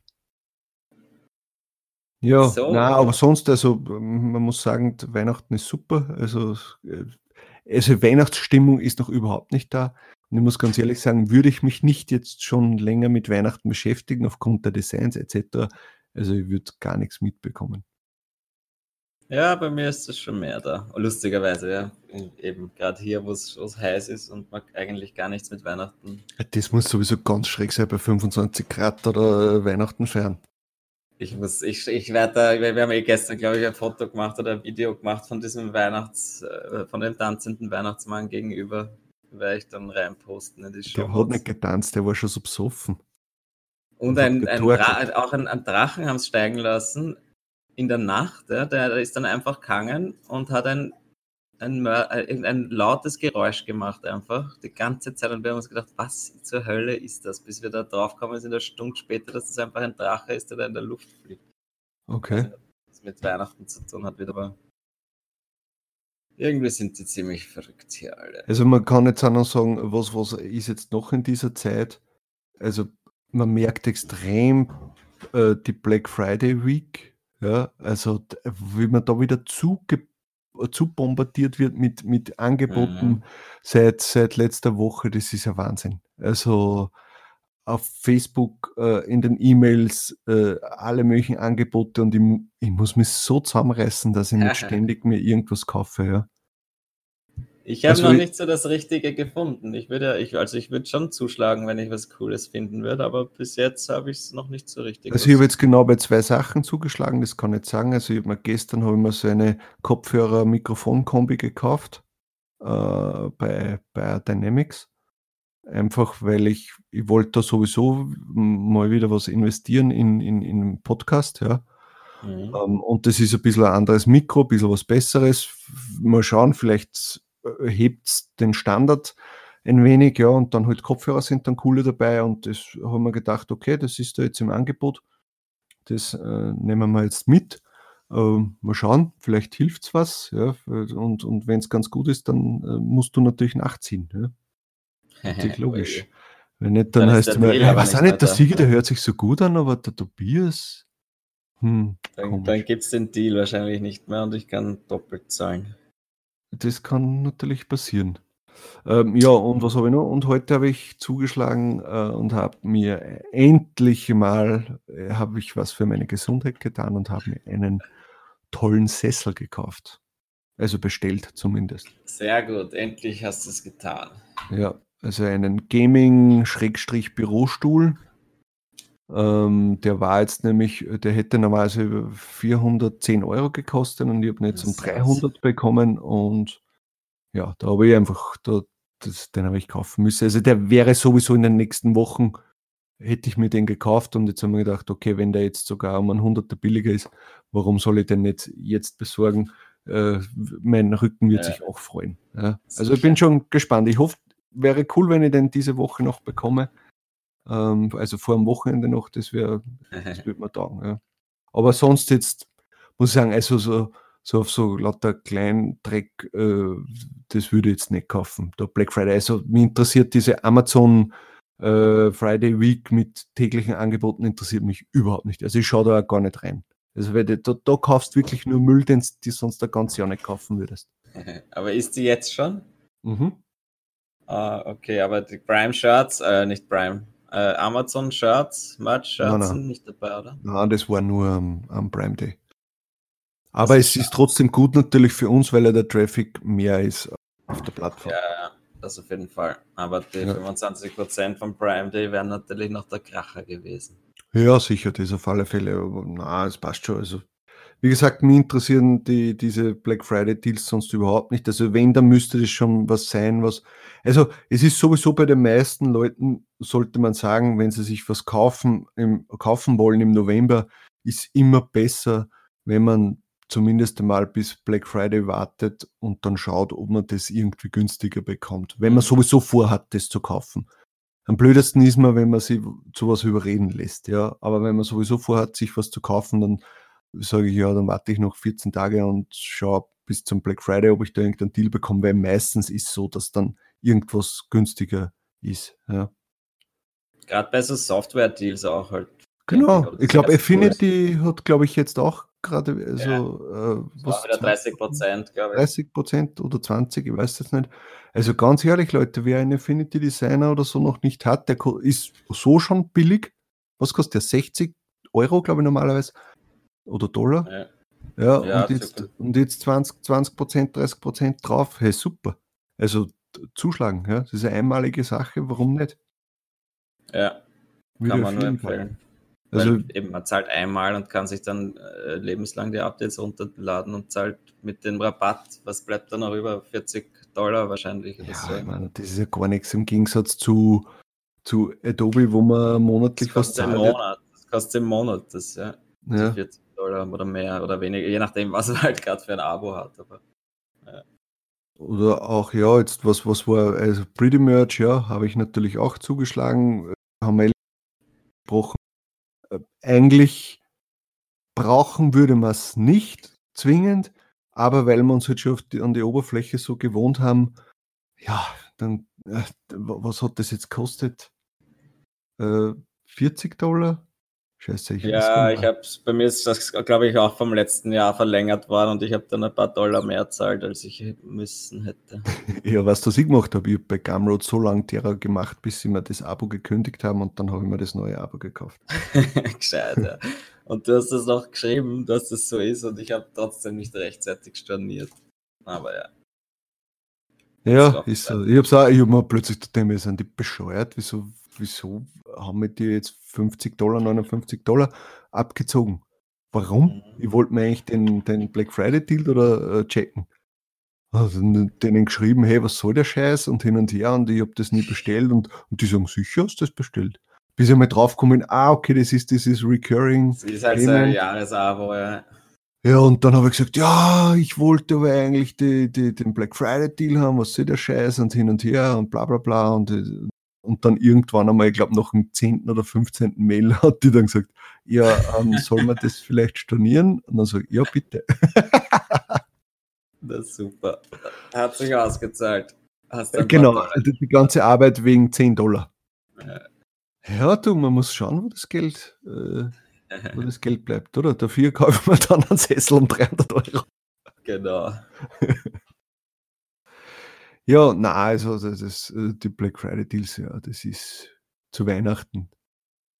S2: Ja,
S3: So.
S2: nein, aber sonst, also man muss sagen, Weihnachten ist super. Also, äh, also Weihnachtsstimmung ist noch überhaupt nicht da. Und ich muss ganz ehrlich sagen, würde ich mich nicht jetzt schon länger mit Weihnachten beschäftigen, aufgrund der Designs etc., also ich würde gar nichts mitbekommen.
S3: Ja, bei mir ist das schon mehr da. Lustigerweise, ja. Eben gerade hier, wo es heiß ist und man eigentlich gar nichts mit Weihnachten.
S2: Das muss sowieso ganz schräg sein bei 25 Grad oder äh, Weihnachten feiern.
S3: Ich muss, ich, ich werde da, wir haben eh gestern, glaube ich, ein Foto gemacht oder ein Video gemacht von diesem Weihnachts, äh, von dem tanzenden Weihnachtsmann gegenüber. Werde ich dann reinposten in die Show.
S2: Der hat nicht getanzt, der war schon so besoffen.
S3: Und
S2: und
S3: ein, ein auch ein, ein Drachen haben es steigen lassen in der Nacht. Ja, der, der ist dann einfach gegangen und hat ein, ein, äh, ein lautes Geräusch gemacht, einfach die ganze Zeit. Und wir haben uns gedacht, was zur Hölle ist das? Bis wir da drauf kommen, sind eine Stunde später, dass das einfach ein Drache ist, der da in der Luft fliegt.
S2: Okay.
S3: Was mit Weihnachten zu tun hat, wieder aber. Irgendwie sind die ziemlich verrückt hier alle.
S2: Also man kann jetzt auch noch sagen, was, was ist jetzt noch in dieser Zeit? Also man merkt extrem äh, die Black Friday Week. Ja, also wie man da wieder zu, zu bombardiert wird mit, mit Angeboten
S3: Mhm.
S2: seit, seit letzter Woche, das ist ja Wahnsinn. Also auf Facebook, äh, in den E-Mails, äh, alle möglichen Angebote und ich, ich muss mich so zusammenreißen, dass ich nicht ständig mir irgendwas kaufe. Ja.
S3: Ich habe
S2: Also
S3: noch
S2: ich-
S3: nicht so das Richtige gefunden. Ich würde, ich, also ich würde schon zuschlagen, wenn ich was Cooles finden würde, aber bis jetzt habe ich es noch nicht so richtig.
S2: Also ich habe jetzt genau bei zwei Sachen zugeschlagen, das kann ich nicht sagen. Also ich hab mir gestern habe ich mir so eine Kopfhörer-Mikrofon-Kombi gekauft äh, bei, bei Dynamics. Einfach weil ich, ich wollte da sowieso mal wieder was investieren in, in, in einen Podcast, ja.
S3: Mhm.
S2: Ähm, und das ist ein bisschen ein anderes Mikro, ein bisschen was Besseres. Mal schauen, vielleicht hebt den Standard ein wenig, ja, und dann halt Kopfhörer sind dann coole dabei und das haben wir gedacht, okay, das ist da jetzt im Angebot. Das äh, nehmen wir jetzt mit. Ähm, mal schauen, vielleicht hilft's was, ja, und, und wenn es ganz gut ist, dann äh, musst du natürlich nachziehen. Ja. Natürlich logisch. Wenn nicht, dann,
S3: Dann
S2: heißt es mir, ja, was auch
S3: nicht
S2: der. Sieger, der hört sich so gut an, aber der Tobias, hm,
S3: Dann,
S2: komisch.
S3: dann gibt es den Deal wahrscheinlich nicht mehr und ich kann doppelt zahlen.
S2: Das kann natürlich passieren. Ähm, ja, und was habe ich noch? Und heute habe ich zugeschlagen äh, und habe mir endlich mal, äh, habe ich was für meine Gesundheit getan und habe mir einen tollen Sessel gekauft. Also bestellt zumindest.
S3: Sehr gut, endlich hast du es getan.
S2: Ja, also einen Gaming-Bürostuhl. Ähm, der war jetzt nämlich, der hätte normalerweise 410 Euro gekostet und ich habe ihn jetzt um
S3: Das ist
S2: 300 bekommen und ja, da habe ich einfach, da, das, den habe ich kaufen müssen. Also der wäre sowieso in den nächsten Wochen, hätte ich mir den gekauft und jetzt haben wir gedacht, okay, wenn der jetzt sogar um ein Hunderter billiger ist, warum soll ich den nicht jetzt besorgen? Äh, mein Rücken wird
S3: Ja.
S2: sich auch freuen. Ja. Also ich bin schon gespannt. Ich hoffe, wäre cool, wenn ich den diese Woche noch bekomme. Ähm, also vor dem Wochenende noch, das wäre, das würde mir taugen. Ja. Aber sonst jetzt, muss ich sagen, also so, so auf so lauter Kleindreck, äh, das würde ich jetzt nicht kaufen. Der Black Friday, also mich interessiert diese Amazon äh, Friday Week mit täglichen Angeboten interessiert mich überhaupt nicht. Also ich schaue da auch gar nicht rein. Also weil du, da, da kaufst wirklich nur Müll, den du sonst ein ganzes Jahr nicht kaufen würdest.
S3: aber ist die jetzt schon?
S2: Mhm.
S3: Ah, okay, aber die Prime Shirts, äh, nicht Prime, äh, Amazon Shirts, Merch Shirts
S2: Nein, nein.
S3: sind nicht dabei, oder?
S2: Nein, das war nur am, am Prime Day. Aber
S3: Das
S2: es
S3: ist
S2: ist trotzdem gut natürlich für uns, weil ja der Traffic mehr ist auf der Plattform.
S3: Ja, ja, das auf jeden Fall. Aber die
S2: Ja.
S3: 25% von Prime Day wären natürlich noch der Kracher gewesen.
S2: Ja, sicher, das auf alle Fälle. Aber na, es passt schon. Also, wie gesagt, mich interessieren die, diese Black Friday Deals sonst überhaupt nicht. Also wenn, dann müsste das schon was sein, was. Also es ist sowieso bei den meisten Leuten, sollte man sagen, wenn sie sich was kaufen, im, kaufen wollen im November, ist immer besser, wenn man zumindest einmal bis Black Friday wartet und dann schaut, ob man das irgendwie günstiger bekommt, wenn man mhm. sowieso vorhat, das zu kaufen. Am blödesten ist man, wenn man sich zu was überreden lässt, ja. Aber wenn man sowieso vorhat, sich was zu kaufen, dann sage ich, ja, dann warte ich noch 14 Tage und schaue bis zum Black Friday, ob ich da irgendeinen Deal bekomme, weil meistens ist so, dass dann irgendwas günstiger ist, ja.
S3: Gerade bei so Software-Deals auch halt.
S2: Genau, ich glaube, Affinity hat, glaube ich, jetzt auch gerade, also ja. äh,
S3: was? Wieder 30 Prozent, glaube ich.
S2: 30 Prozent oder 20, ich weiß jetzt nicht. Also ganz ehrlich, Leute, wer einen Affinity Designer oder so noch nicht hat, der ist so schon billig. Was kostet der? 60 Euro, glaube ich, normalerweise. Oder Dollar. Ja. Ja, ja und, jetzt, und jetzt 20, 20 Prozent, 30 Prozent drauf. Hey, super. Also zuschlagen, ja. Das ist eine einmalige Sache, warum nicht?
S3: Ja, kann man nur empfehlen. Also, Weil eben, man zahlt einmal und kann sich dann äh, lebenslang die Updates runterladen und zahlt mit dem Rabatt, was bleibt dann noch über 40 Dollar wahrscheinlich.
S2: Ja, so. ich meine, das ist ja gar nichts im Gegensatz zu, zu Adobe, wo man monatlich
S3: das was zahlt. Monat. Das kostet im Monat, das, ja. ja. 40 Dollar oder mehr oder weniger, je nachdem, was er halt gerade für ein Abo hat. Aber,
S2: ja. Oder auch, ja, jetzt was, was war, also Pretty Merch, ja, habe ich natürlich auch zugeschlagen, haben wir gesprochen äh, eigentlich brauchen würde man es nicht zwingend, aber weil wir uns halt schon die, an die Oberfläche so gewohnt haben, ja, dann, äh, was hat das jetzt kostet? Äh, 40 Dollar?
S3: Scheiße, ich Ja, ich habe bei mir ist das, glaube ich, auch vom letzten Jahr verlängert worden und ich habe dann ein paar Dollar mehr zahlt, als ich müssen hätte.
S2: ja, was ich gemacht habe, ich habe bei Gumroad so lange Terror gemacht, bis sie mir das Abo gekündigt haben und dann habe ich mir das neue Abo gekauft.
S3: Gescheit, ja. Und du hast das noch geschrieben, dass das so ist und ich habe trotzdem nicht rechtzeitig storniert. Aber ja.
S2: Ja, ist so. Ich habe hab mir plötzlich gedacht, sind die bescheuert? Wieso, wieso haben wir dir jetzt 50 Dollar, 59 Dollar abgezogen? Warum? Mhm. Ich wollte mir eigentlich den, den Black Friday Deal oder äh, checken. Also denen geschrieben, hey, was soll der Scheiß und hin und her und ich habe das nie bestellt und, und die sagen, sicher hast du das bestellt. Bis ich mal draufkommen, ah, okay, das ist dieses Recurring.
S3: Das ist halt so ein Jahresabo, ja.
S2: Ja, und dann habe ich gesagt, ja, ich wollte aber eigentlich die, die, den Black Friday Deal haben, was soll der Scheiß und hin und her und bla bla bla. Und, und dann irgendwann einmal, ich glaube, nach dem 10. oder 15. Mail hat die dann gesagt, ja, ähm, soll man das vielleicht stornieren? Und dann sage ich, ja, bitte.
S3: das ist super. Hat sich ausgezahlt.
S2: genau, die ganze Arbeit wegen 10 Dollar. Ja. ja, du, man muss schauen, wo das Geld äh, wo das Geld bleibt, oder? Dafür kaufen wir dann einen Sessel um 300 Euro.
S3: Genau.
S2: Ja, na, also das, das, äh, die Black Friday Deals, ja, das ist zu Weihnachten.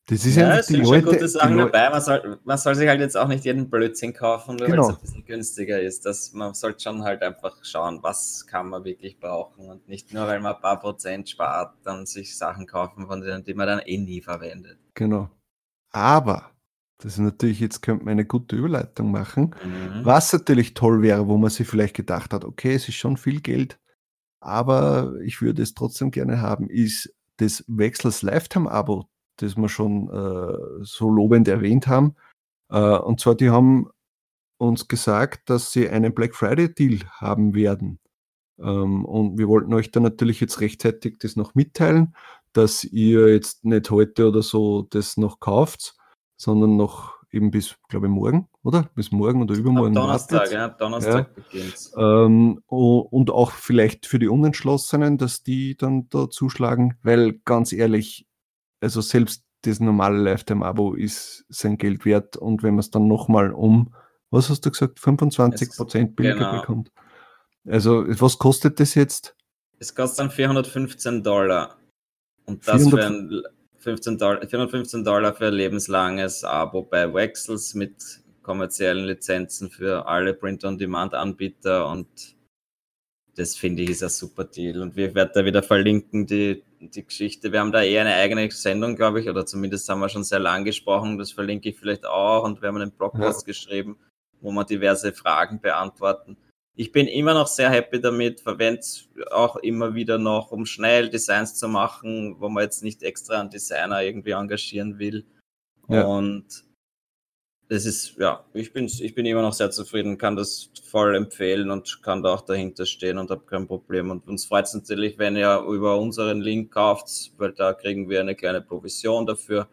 S3: Das ist ja, es sind schon gute Sachen dabei. Man soll, man soll sich halt jetzt auch nicht jeden Blödsinn kaufen, nur genau. weil es ein bisschen günstiger ist. Das, man sollte schon halt einfach schauen, was kann man wirklich brauchen und nicht nur, weil man ein paar Prozent spart, dann sich Sachen kaufen, von denen, die man dann eh nie verwendet.
S2: Genau. Aber das ist natürlich, jetzt könnte man eine gute Überleitung machen. Mhm. Was natürlich toll wäre, wo man sich vielleicht gedacht hat, okay, es ist schon viel Geld, aber ich würde es trotzdem gerne haben, ist das Wechsels Lifetime-Abo, das wir schon äh, so lobend erwähnt haben. Äh, und zwar, die haben uns gesagt, dass sie einen Black Friday Deal haben werden. Ähm, und wir wollten euch dann natürlich jetzt rechtzeitig das noch mitteilen, dass ihr jetzt nicht heute oder so das noch kauft, sondern noch eben bis, glaube ich, morgen, oder? Bis morgen oder übermorgen.
S3: Ab Donnerstag, ja, Donnerstag
S2: ja. beginnt ähm, Und auch vielleicht für die Unentschlossenen, dass die dann da zuschlagen, weil ganz ehrlich, also selbst das normale Lifetime-Abo ist sein Geld wert und wenn man es dann nochmal um, was hast du gesagt, 25 Prozent billiger genau. bekommt. Also, was kostet das jetzt?
S3: Es kostet dann 415 Dollar. Und das 400... für ein 15 Dollar, 415 Dollar für ein lebenslanges Abo bei Wexels mit kommerziellen Lizenzen für alle Print-on-Demand-Anbieter und das finde ich ist ein super Deal. Und wir werden da wieder verlinken, die, die Geschichte. Wir haben da eher eine eigene Sendung, glaube ich, oder zumindest haben wir schon sehr lang gesprochen. Das verlinke ich vielleicht auch und wir haben einen Blogpost ja. geschrieben, wo wir diverse Fragen beantworten. Ich bin immer noch sehr happy damit, verwende es auch immer wieder noch, um schnell Designs zu machen, wo man jetzt nicht extra einen Designer irgendwie engagieren will. Ja. Und das ist, ja, ich bin, ich bin immer noch sehr zufrieden, kann das voll empfehlen und kann da auch dahinter stehen und habe kein Problem. Und uns freut es natürlich, wenn ihr über unseren Link kauft, weil da kriegen wir eine kleine Provision dafür.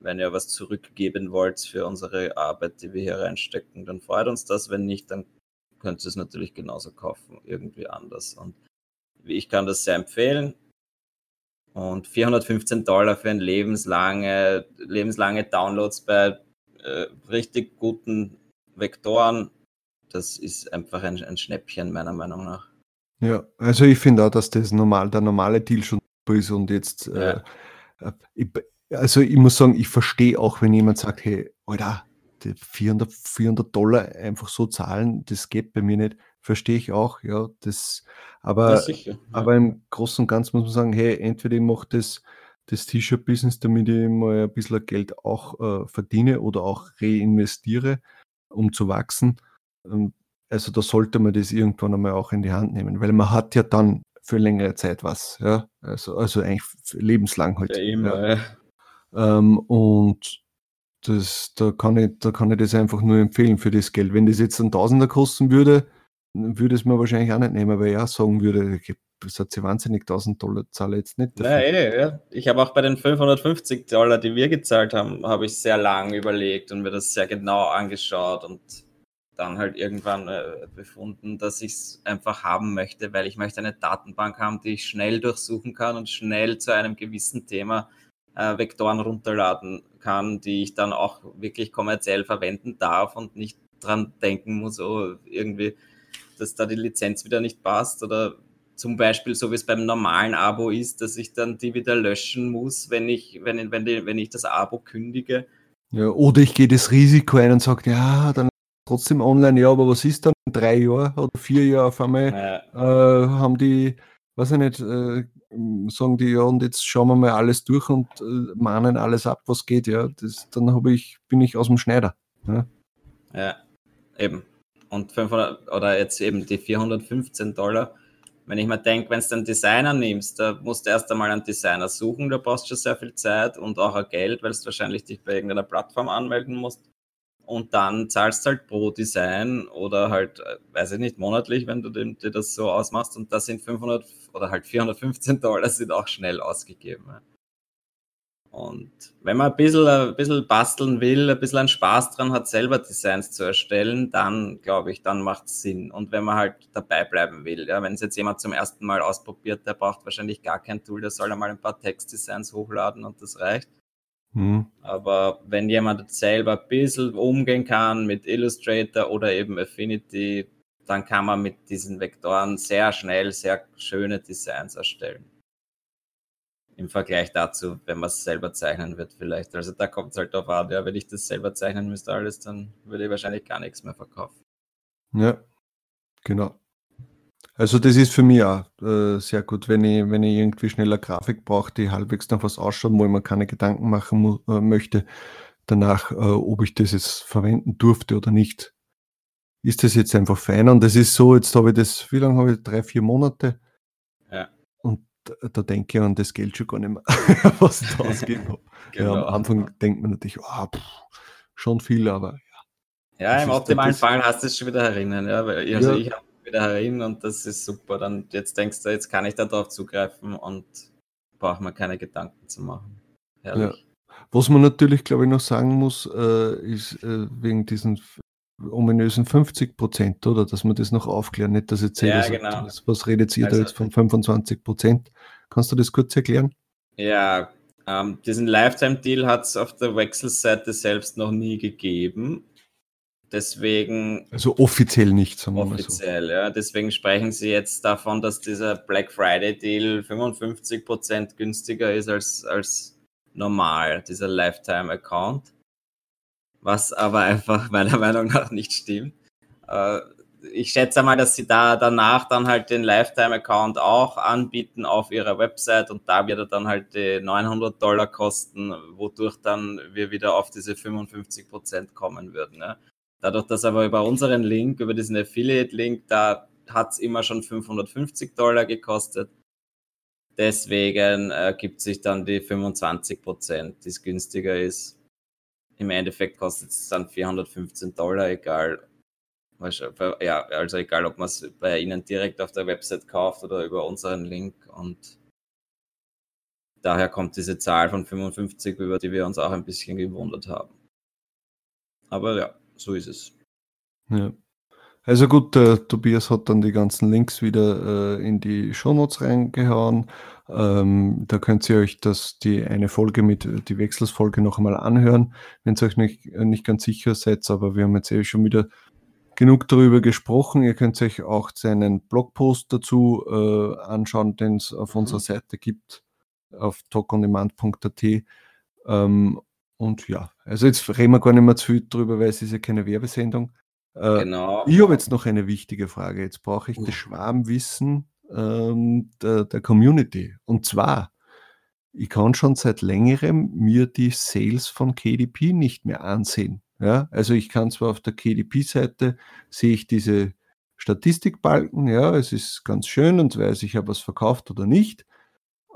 S3: Wenn ihr was zurückgeben wollt für unsere Arbeit, die wir hier reinstecken, dann freut uns das. Wenn nicht, dann könnt ihr es natürlich genauso kaufen, irgendwie anders. Und ich kann das sehr empfehlen. Und 415 Dollar für ein lebenslange, lebenslange Downloads bei äh, richtig guten Vektoren, das ist einfach ein, ein, Schnäppchen, meiner Meinung nach.
S2: Ja, also ich finde auch, dass das normal, der normale Deal schon ist und jetzt, äh, ja. äh, ich, also ich muss sagen, ich verstehe auch, wenn jemand sagt, hey, Alter, 400, 400 Dollar einfach so zahlen, das geht bei mir nicht. Verstehe ich auch, ja, das, aber, ja, sicher, ja. aber im Großen und Ganzen muss man sagen, hey, entweder ich mache das das T-Shirt-Business, damit ich mal ein bisschen Geld auch äh, verdiene oder auch reinvestiere, um zu wachsen. Ähm, also da sollte man das irgendwann einmal auch in die Hand nehmen, weil man hat ja dann für längere Zeit was, ja. Also, also eigentlich lebenslang halt. Ja, immer. Ähm, und das, da, kann ich, da kann ich das einfach nur empfehlen für das Geld. Wenn das jetzt ein Tausender kosten würde, würde es mir wahrscheinlich auch nicht nehmen, weil ich auch sagen würde, das hat sie wahnsinnig 1000 Dollar zahle jetzt nicht.
S3: Dafür. Nein, eh, ja. Ich habe auch bei den 550 Dollar, die wir gezahlt haben, habe ich sehr lange überlegt und mir das sehr genau angeschaut und dann halt irgendwann äh, befunden, dass ich es einfach haben möchte, weil ich möchte eine Datenbank haben, die ich schnell durchsuchen kann und schnell zu einem gewissen Thema äh, Vektoren runterladen kann, die ich dann auch wirklich kommerziell verwenden darf und nicht dran denken muss, oh, irgendwie, dass da die Lizenz wieder nicht passt oder zum Beispiel, so wie es beim normalen Abo ist, dass ich dann die wieder löschen muss, wenn ich, wenn, wenn, die, wenn ich das Abo kündige.
S2: Ja, oder ich gehe das Risiko ein und sage, ja, dann trotzdem online, ja, aber was ist dann? Drei Jahre oder vier Jahre auf einmal ja. äh, haben die, weiß ich nicht, äh, sagen die, ja, und jetzt schauen wir mal alles durch und äh, mahnen alles ab, was geht, ja. Das, dann ich, bin ich aus dem Schneider.
S3: Ja, ja eben. Und 500 oder jetzt eben die 415 Dollar wenn ich mir denke, wenn du einen Designer nimmst, da musst du erst einmal einen Designer suchen, da brauchst du schon sehr viel Zeit und auch Geld, weil du wahrscheinlich dich bei irgendeiner Plattform anmelden musst. Und dann zahlst halt pro Design oder halt, äh, weiß ich nicht, monatlich, wenn du dir das so ausmachst. Und da sind 500 oder halt 415 Dollar sind auch schnell ausgegeben. Und wenn man ein bisschen, ein bisschen basteln will, ein bisschen Spaß dran hat, selber Designs zu erstellen, dann glaube ich, dann macht es Sinn. Und wenn man halt dabei bleiben will, ja, wenn es jetzt jemand zum ersten Mal ausprobiert, der braucht wahrscheinlich gar kein Tool, der soll einmal ein paar Textdesigns hochladen und das reicht. Mhm. Aber wenn jemand selber ein bisschen umgehen kann mit Illustrator oder eben Affinity, dann kann man mit diesen Vektoren sehr schnell sehr schöne Designs erstellen im Vergleich dazu, wenn man es selber zeichnen wird vielleicht. Also da kommt es halt darauf an, ja, wenn ich das selber zeichnen müsste alles, dann würde ich wahrscheinlich gar nichts mehr verkaufen.
S2: Ja, genau. Also das ist für mich auch äh, sehr gut, wenn ich, wenn ich irgendwie schneller Grafik brauche, die halbwegs nach was ausschaut, wo ich mir keine Gedanken machen äh, möchte, danach, äh, ob ich das jetzt verwenden durfte oder nicht. Ist das jetzt einfach fein? Und das ist so, jetzt habe ich das, wie lange habe ich? Drei, vier Monate da denke ich an das Geld schon gar nicht mehr, was da ausgeht. genau. ja, am Anfang denkt man natürlich, oh, pff, schon viel, aber ja.
S3: Ja, im optimalen Fall hast du es schon wieder erinnern. Ja, weil also ja. ich habe wieder erinnern und das ist super. Dann jetzt denkst du, jetzt kann ich darauf zugreifen und braucht man keine Gedanken zu machen.
S2: Herrlich. Ja. Was man natürlich, glaube ich, noch sagen muss, äh, ist äh, wegen diesen ominösen 50 Prozent, oder? Dass man das noch aufklären, nicht, dass jetzt ja, genau. was, was redet ihr also, da jetzt von 25 Prozent? Kannst du das kurz erklären?
S3: Ja, ähm, diesen Lifetime-Deal hat es auf der Wechselseite selbst noch nie gegeben. Deswegen.
S2: Also offiziell nicht,
S3: sagen wir offiziell, mal so. ja. Deswegen sprechen sie jetzt davon, dass dieser Black Friday-Deal 55% günstiger ist als, als normal, dieser Lifetime-Account was aber einfach meiner Meinung nach nicht stimmt. Äh, ich schätze mal, dass sie da danach dann halt den Lifetime-Account auch anbieten auf ihrer Website und da wird er dann halt die 900 Dollar kosten, wodurch dann wir wieder auf diese 55 Prozent kommen würden. Ne? Dadurch, dass aber über unseren Link, über diesen Affiliate-Link, da hat es immer schon 550 Dollar gekostet. Deswegen äh, sich dann die 25 Prozent, die es günstiger ist. Im Endeffekt kostet es dann 415 Dollar, egal. Ja, also egal, ob man es bei Ihnen direkt auf der Website kauft oder über unseren Link. Und daher kommt diese Zahl von 55, über die wir uns auch ein bisschen gewundert haben. Aber ja, so ist es.
S2: Ja. Also gut, der Tobias hat dann die ganzen Links wieder äh, in die Shownotes reingehauen. Ähm, da könnt ihr euch das, die eine Folge mit, die Wechselsfolge noch einmal anhören, wenn ihr euch nicht, nicht ganz sicher seid, aber wir haben jetzt eh schon wieder genug darüber gesprochen. Ihr könnt euch auch seinen Blogpost dazu äh, anschauen, den es auf mhm. unserer Seite gibt, auf talkondemand.at. Ähm, und ja, also jetzt reden wir gar nicht mehr zu viel drüber, weil es ist ja keine Werbesendung. Äh, genau. Ich habe jetzt noch eine wichtige Frage. Jetzt brauche ich uh. das Schwarmwissen ähm, der, der Community. Und zwar, ich kann schon seit längerem mir die Sales von KDP nicht mehr ansehen. Ja, also ich kann zwar auf der KDP-Seite sehe ich diese Statistikbalken, ja, es ist ganz schön und weiß ich, habe was verkauft oder nicht.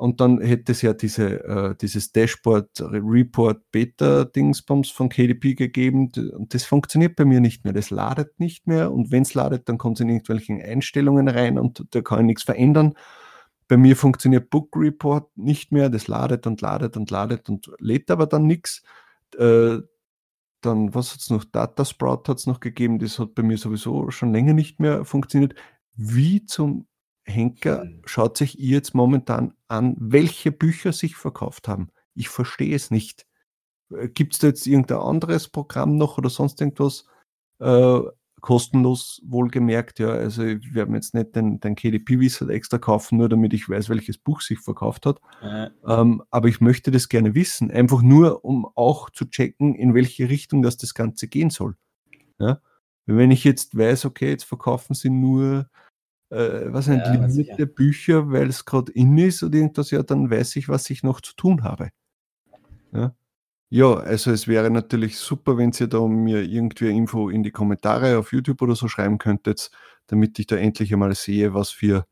S2: Und dann hätte es ja diese, äh, dieses Dashboard Report Beta Dingsbums von KDP gegeben. Und das funktioniert bei mir nicht mehr. Das ladet nicht mehr. Und wenn es ladet, dann kommt es in irgendwelchen Einstellungen rein und da kann ich nichts verändern. Bei mir funktioniert Book Report nicht mehr. Das ladet und ladet und ladet und lädt aber dann nichts. Äh, dann, was hat es noch? Data Sprout hat es noch gegeben. Das hat bei mir sowieso schon länger nicht mehr funktioniert. Wie zum Henker, mhm. schaut sich ihr jetzt momentan an, welche Bücher sich verkauft haben. Ich verstehe es nicht. Äh, Gibt es da jetzt irgendein anderes Programm noch oder sonst irgendwas? Äh, kostenlos wohlgemerkt, ja. Also wir haben jetzt nicht den, den KDP-Wizard extra kaufen, nur damit ich weiß, welches Buch sich verkauft hat. Äh. Ähm, aber ich möchte das gerne wissen, einfach nur, um auch zu checken, in welche Richtung das, das Ganze gehen soll. Ja? Wenn ich jetzt weiß, okay, jetzt verkaufen sie nur äh, was sind ja, limitierte Bücher, weil es gerade in ist oder irgendwas, ja, dann weiß ich, was ich noch zu tun habe. Ja. Ja, also es wäre natürlich super, wenn ihr da mir irgendwie Info in die Kommentare auf YouTube oder so schreiben könntet, damit ich da endlich einmal sehe, was für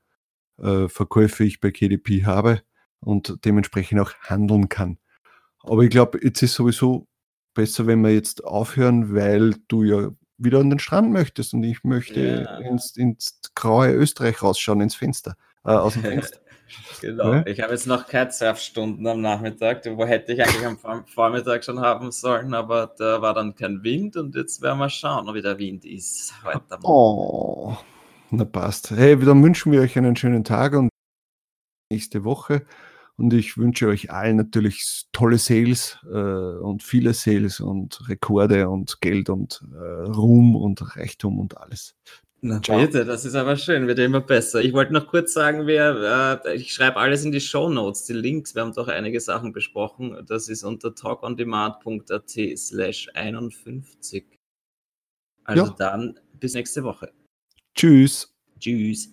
S2: äh, Verkäufe ich bei KDP habe und dementsprechend auch handeln kann. Aber ich glaube, jetzt ist sowieso besser, wenn wir jetzt aufhören, weil du ja wieder an den Strand möchtest und ich möchte ja. ins, ins, graue Österreich rausschauen, ins Fenster, äh, aus dem Fenster.
S3: genau. Ja? Ich habe jetzt noch keine Surfstunden am Nachmittag, wo hätte ich eigentlich am Vormittag schon haben sollen, aber da war dann kein Wind und jetzt werden wir schauen, wie der Wind ist heute.
S2: Oh, na passt. Hey, dann wünschen wir euch einen schönen Tag und nächste Woche. Und ich wünsche euch allen natürlich tolle Sales äh, und viele Sales und Rekorde und Geld und äh, Ruhm und Reichtum und alles.
S3: Na bitte, das ist aber schön, wird immer besser. Ich wollte noch kurz sagen, wer, äh, ich schreibe alles in die Show Notes, die Links. Wir haben doch einige Sachen besprochen. Das ist unter talkondemand.at slash 51. Also ja. dann bis nächste Woche.
S2: Tschüss.
S3: Tschüss.